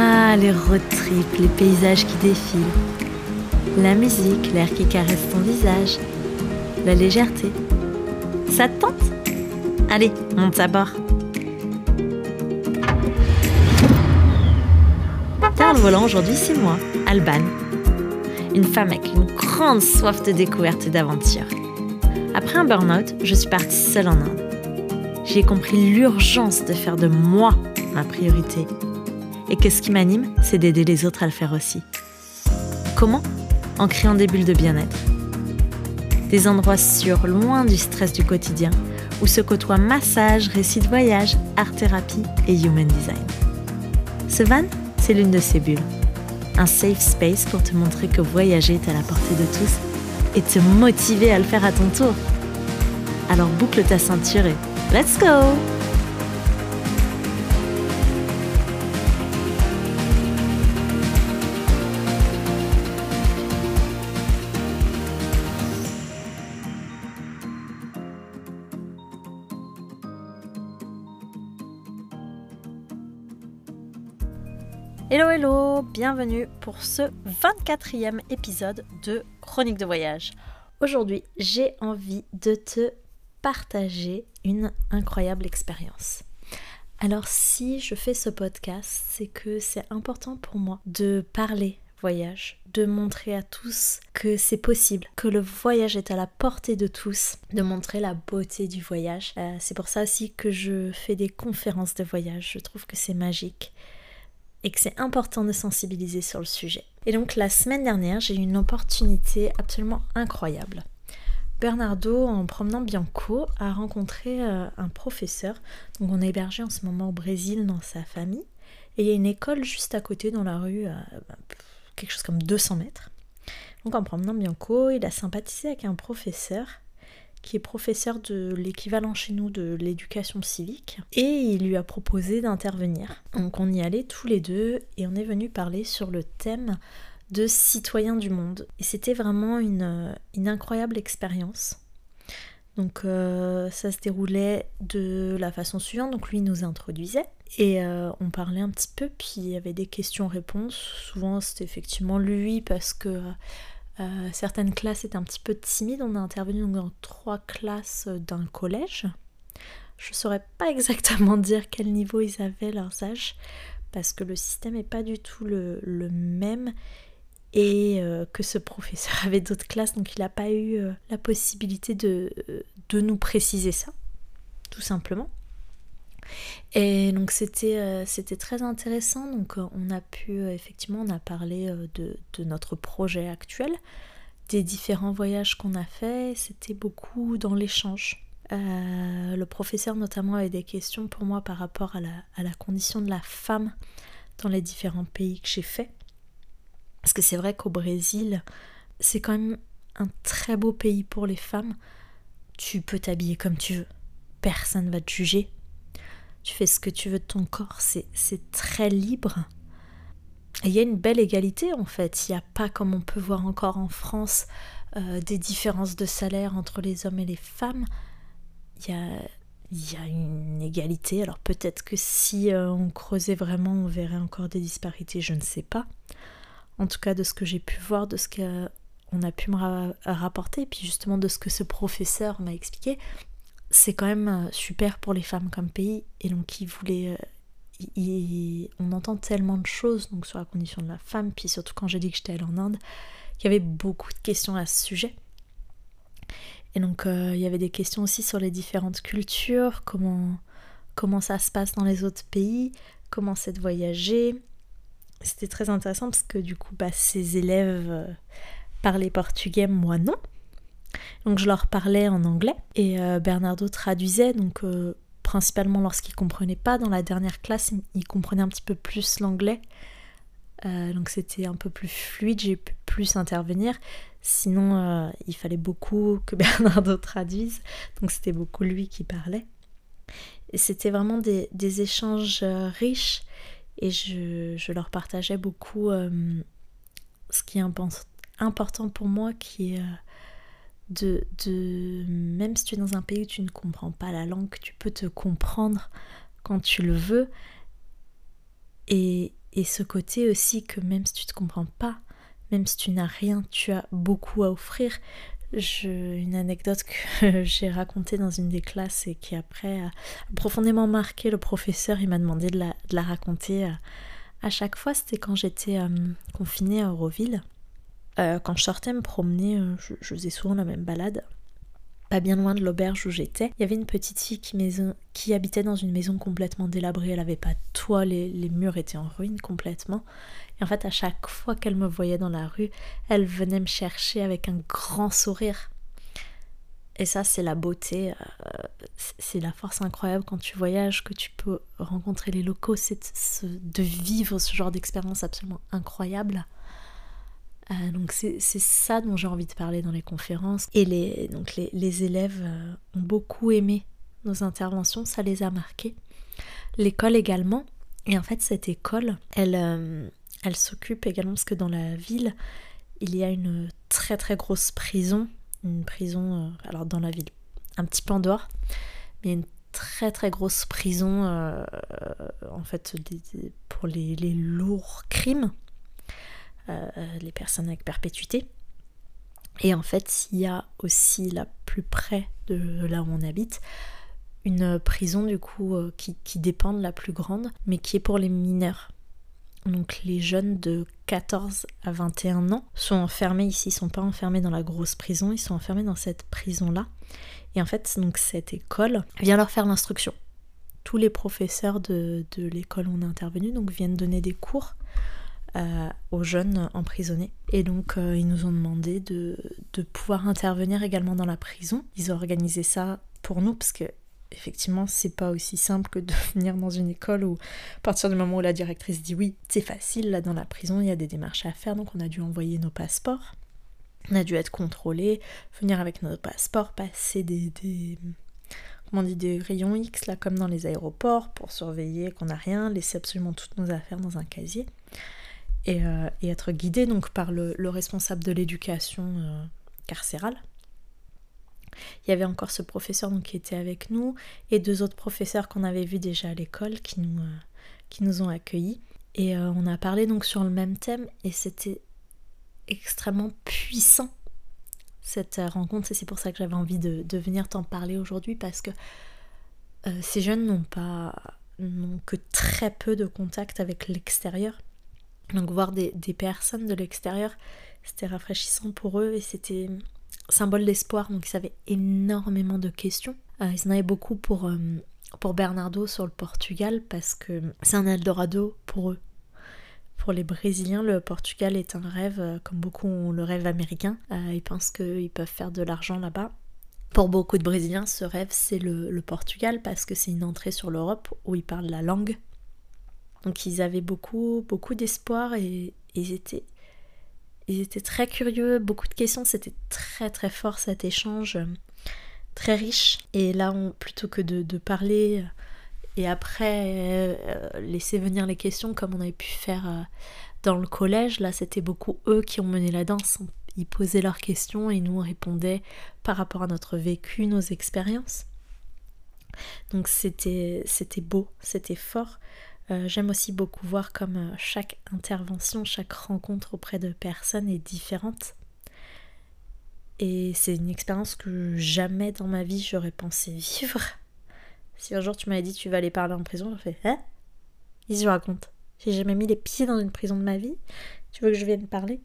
Ah, les road trips, les paysages qui défilent. La musique, l'air qui caresse ton visage. La légèreté. Ça te tente? Allez, monte à bord. Derrière le volant aujourd'hui, c'est moi, Alban. Une femme avec une grande soif de découverte et d'aventure. Après un burn-out, je suis partie seule en Inde. J'ai compris l'urgence de faire de moi ma priorité et que ce qui m'anime, c'est d'aider les autres à le faire aussi. Comment? En créant des bulles de bien-être. Des endroits sûrs, loin du stress du quotidien, où se côtoient massage, récits de voyage, art-thérapie et human design. Ce van, c'est l'une de ces bulles. Un safe space pour te montrer que voyager est à la portée de tous et te motiver à le faire à ton tour. Alors boucle ta ceinture et let's go Hello hello, bienvenue pour ce 24e épisode de Chronique de voyage. Aujourd'hui, j'ai envie de te partager une incroyable expérience. Alors si je fais ce podcast, c'est que c'est important pour moi de parler voyage, de montrer à tous que c'est possible, que le voyage est à la portée de tous, de montrer la beauté du voyage. Euh, c'est pour ça aussi que je fais des conférences de voyage, je trouve que c'est magique et que c'est important de sensibiliser sur le sujet. Et donc la semaine dernière, j'ai eu une opportunité absolument incroyable. Bernardo, en promenant Bianco, a rencontré euh, un professeur. Donc on est hébergé en ce moment au Brésil dans sa famille. Et il y a une école juste à côté dans la rue, à quelque chose comme 200 mètres. Donc en promenant Bianco, il a sympathisé avec un professeur qui est professeur de l'équivalent chez nous de l'éducation civique, et il lui a proposé d'intervenir. Donc on y allait tous les deux et on est venu parler sur le thème de citoyens du monde. Et c'était vraiment une, incroyable expérience. Donc euh, ça se déroulait de la façon suivante, donc lui nous introduisait et euh, on parlait un petit peu, puis il y avait des questions-réponses. Souvent c'était effectivement lui parce que euh, certaines classes étaient un petit peu timides. On a intervenu dans trois classes d'un collège. Je ne saurais pas exactement dire quel niveau ils avaient leurs âges parce que le système n'est pas du tout le, même et euh, que ce professeur avait d'autres classes donc il n'a pas eu euh, la possibilité de nous préciser ça, tout simplement. Et donc c'était euh, c'était très intéressant. Donc euh, on a pu euh, effectivement on a parlé de, de, notre projet actuel, des différents voyages qu'on a fait. C'était beaucoup dans l'échange. le professeur notamment avait des questions pour moi par rapport à la, à la condition de la femme dans les différents pays que j'ai fait. Parce que c'est vrai qu'au Brésil, c'est quand même un très beau pays pour les femmes. Tu peux t'habiller comme tu veux. Personne va te juger tu fais ce que tu veux de ton corps, c'est très libre. Et il y a une belle égalité en fait, il n'y a pas comme on peut voir encore en France euh, des différences de salaire entre les hommes et les femmes. Il y a, y a une égalité, alors peut-être que si euh, on creusait vraiment on verrait encore des disparités, je ne sais pas. En tout cas de ce que j'ai pu voir, de ce qu'on a pu me rapporter, et puis justement de ce que ce professeur m'a expliqué, c'est quand même euh, super pour les femmes comme pays. Et donc il voulait euh, on entend tellement de choses donc sur la condition de la femme. Puis surtout quand j'ai dit que j'étais allée en Inde il y avait beaucoup de questions à ce sujet. Et donc euh, il y avait des questions aussi sur les différentes cultures comment comment ça se passe dans les autres pays comment c'est de voyager. C'était très intéressant parce que du coup bah, ces élèves parlaient portugais moi non donc je leur parlais en anglais et euh, Bernardo traduisait, donc euh, principalement lorsqu'il comprenait pas. Dans la dernière classe, il comprenait un petit peu plus l'anglais. Euh, donc c'était un peu plus fluide, j'ai pu plus intervenir. Sinon, il fallait beaucoup que Bernardo traduise, donc c'était beaucoup lui qui parlait. Et c'était vraiment des, échanges riches et je, je, leur partageais beaucoup ce qui est important pour moi, qui est de, même si tu es dans un pays où tu ne comprends pas la langue, tu peux te comprendre quand tu le veux et, et ce côté aussi que même si tu te comprends pas, même si tu n'as rien, tu as beaucoup à offrir. Une anecdote que j'ai racontée dans une des classes et qui après a profondément marqué le professeur, il m'a demandé de la, raconter à chaque fois, c'était quand j'étais euh, confinée à Auroville. Euh, quand je sortais me promener, je, faisais souvent la même balade pas bien loin de l'auberge où j'étais, il y avait une petite fille qui, maison, qui habitait dans une maison complètement délabrée. Elle avait pas de toit, les, les, murs étaient en ruine complètement. Et en fait, à chaque fois qu'elle me voyait dans la rue, elle venait me chercher avec un grand sourire. Et ça, c'est la beauté, euh, c'est la force incroyable quand tu voyages, que tu peux rencontrer les locaux, c'est de vivre ce genre d'expérience absolument incroyable. Euh, donc c'est ça dont j'ai envie de parler dans les conférences. Et les, donc les, élèves euh, ont beaucoup aimé nos interventions, ça les a marqués. L'école également. Et en fait, cette école, elle, elle s'occupe également parce que dans la ville, il y a une très très grosse prison, une prison, euh, alors dans la ville, un petit peu en dehors, mais une très très grosse prison euh, en fait pour les, lourds crimes, euh, les personnes avec perpétuité. Et en fait, il y a aussi là plus près de là où on habite, une prison du coup qui, qui dépend de la plus grande, mais qui est pour les mineurs. Donc les jeunes de 14 à 21 ans sont enfermés ici, ils sont pas enfermés dans la grosse prison, ils sont enfermés dans cette prison-là. Et en fait, donc cette école vient leur faire l'instruction. Tous les professeurs de, l'école où on est intervenu donc viennent donner des cours aux jeunes emprisonnés. Et donc euh, ils nous ont demandé de, pouvoir intervenir également dans la prison. Ils ont organisé ça pour nous parce que effectivement, c'est pas aussi simple que de venir dans une école où, à partir du moment où la directrice dit oui, c'est facile, là dans la prison, il y a des démarches à faire, donc on a dû envoyer nos passeports. On a dû être contrôlés, venir avec nos passeports, passer des, des dit, des rayons X, là, comme dans les aéroports, pour surveiller qu'on n'a rien, laisser absolument toutes nos affaires dans un casier. Et, euh, être guidé donc par le, responsable de l'éducation euh, carcérale il y avait encore ce professeur donc, qui était avec nous et deux autres professeurs qu'on avait vus déjà à l'école qui nous, euh, qui nous ont accueillis. Et on a parlé donc sur le même thème et c'était extrêmement puissant cette rencontre et c'est pour ça que j'avais envie de, de venir t'en parler aujourd'hui parce que ces jeunes n'ont pas n'ont que très peu de contact avec l'extérieur. Donc voir des, personnes de l'extérieur, c'était rafraîchissant pour eux et c'était symbole d'espoir, donc ils avaient énormément de questions. Euh, ils en avaient beaucoup pour, euh, pour Bernardo sur le Portugal parce que c'est un Eldorado pour eux. Pour les Brésiliens, le Portugal est un rêve, euh, comme beaucoup ont le rêve américain. ils pensent qu'ils peuvent faire de l'argent là-bas. Pour beaucoup de Brésiliens, ce rêve, c'est le, Portugal parce que c'est une entrée sur l'Europe où ils parlent la langue. Donc ils avaient beaucoup, beaucoup d'espoir et ils étaient ils étaient très curieux, beaucoup de questions, c'était très très fort cet échange, euh, très riche. Et là, on, plutôt que de, parler euh, et après euh, laisser venir les questions comme on avait pu faire dans le collège, là c'était beaucoup eux qui ont mené la danse. Ils posaient leurs questions et nous on répondait par rapport à notre vécu, nos expériences. Donc c'était beau, c'était fort. Euh, j'aime aussi beaucoup voir comme euh, chaque intervention, chaque rencontre auprès de personnes est différente. Et c'est une expérience que jamais dans ma vie j'aurais pensé vivre. Si un jour tu m'avais dit tu vas aller parler en prison, j'aurais fait Hein? Ils se racontent. J'ai jamais mis les pieds dans une prison de ma vie. Tu veux que je vienne parler?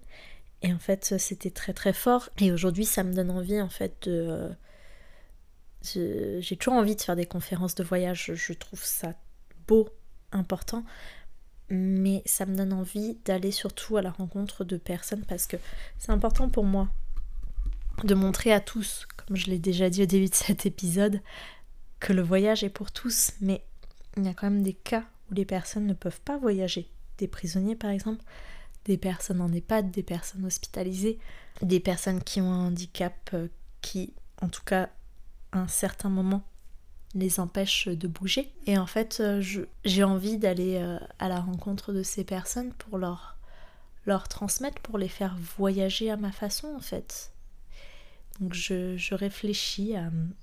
Et en fait, c'était très très fort. Et aujourd'hui, ça me donne envie en fait de. J'ai toujours envie de faire des conférences de voyage. Je trouve ça beau important, mais ça me donne envie d'aller surtout à la rencontre de personnes parce que c'est important pour moi de montrer à tous, comme je l'ai déjà dit au début de cet épisode, que le voyage est pour tous, mais il y a quand même des cas où les personnes ne peuvent pas voyager. Des prisonniers par exemple, des personnes en EHPAD, des personnes hospitalisées, des personnes qui ont un handicap euh, qui, en tout cas, à un certain moment, les empêche de bouger. Et en fait, euh, j'ai envie d'aller euh, à la rencontre de ces personnes pour leur, leur transmettre, pour les faire voyager à ma façon en fait. Donc je, réfléchis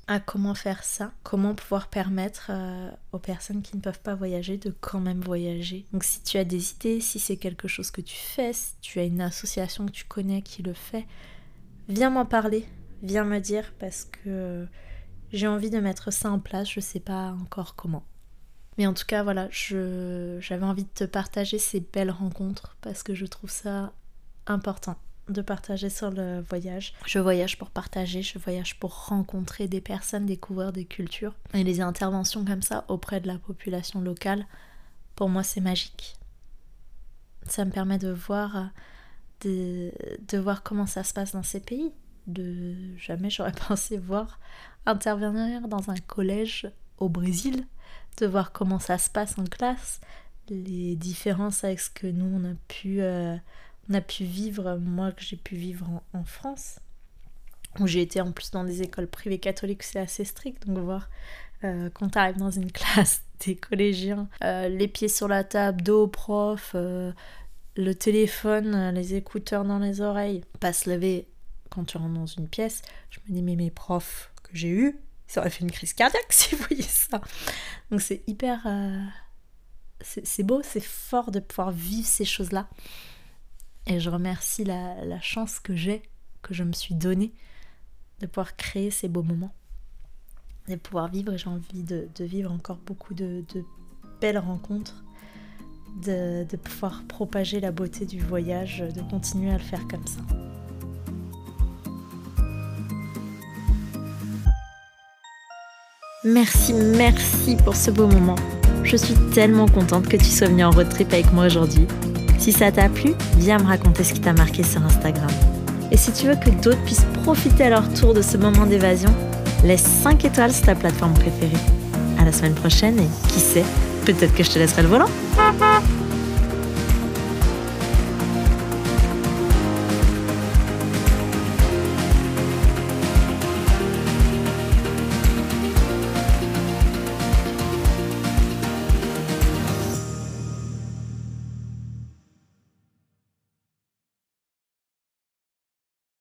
à, comment faire ça, comment pouvoir permettre euh, aux personnes qui ne peuvent pas voyager de quand même voyager. Donc si tu as des idées, si c'est quelque chose que tu fais, si tu as une association que tu connais qui le fait, viens m'en parler, viens me dire parce que j'ai envie de mettre ça en place, je sais pas encore comment. Mais en tout cas, voilà, j'avais envie de te partager ces belles rencontres parce que je trouve ça important de partager sur le voyage. Je voyage pour partager, je voyage pour rencontrer des personnes, découvrir des cultures. Et les interventions comme ça auprès de la population locale, pour moi c'est magique. Ça me permet de voir, de, de voir comment ça se passe dans ces pays. De jamais j'aurais pensé voir intervenir dans un collège au Brésil, de voir comment ça se passe en classe, les différences avec ce que nous on a pu euh, on a pu vivre, moi que j'ai pu vivre en, France, où j'ai été en plus dans des écoles privées catholiques, c'est assez strict, donc voir euh, quand tu arrives dans une classe des collégiens, euh, les pieds sur la table, dos au prof, euh, le téléphone, les écouteurs dans les oreilles, pas se lever quand tu rentres dans une pièce, je me dis mais mes profs que j'ai eus, ça aurait fait une crise cardiaque si vous voyez ça. Donc c'est hyper... c'est beau, c'est fort de pouvoir vivre ces choses-là. Et je remercie la, chance que j'ai, que je me suis donnée, de pouvoir créer ces beaux moments, de pouvoir vivre. J'ai envie de, vivre encore beaucoup de, belles rencontres, de pouvoir propager la beauté du voyage, de continuer à le faire comme ça. Merci, merci pour ce beau moment. Je suis tellement contente que tu sois venue en road trip avec moi aujourd'hui. Si ça t'a plu, viens me raconter ce qui t'a marqué sur Instagram. Et si tu veux que d'autres puissent profiter à leur tour de ce moment d'évasion, laisse 5 étoiles sur ta plateforme préférée. À la semaine prochaine et qui sait, peut-être que je te laisserai le volant.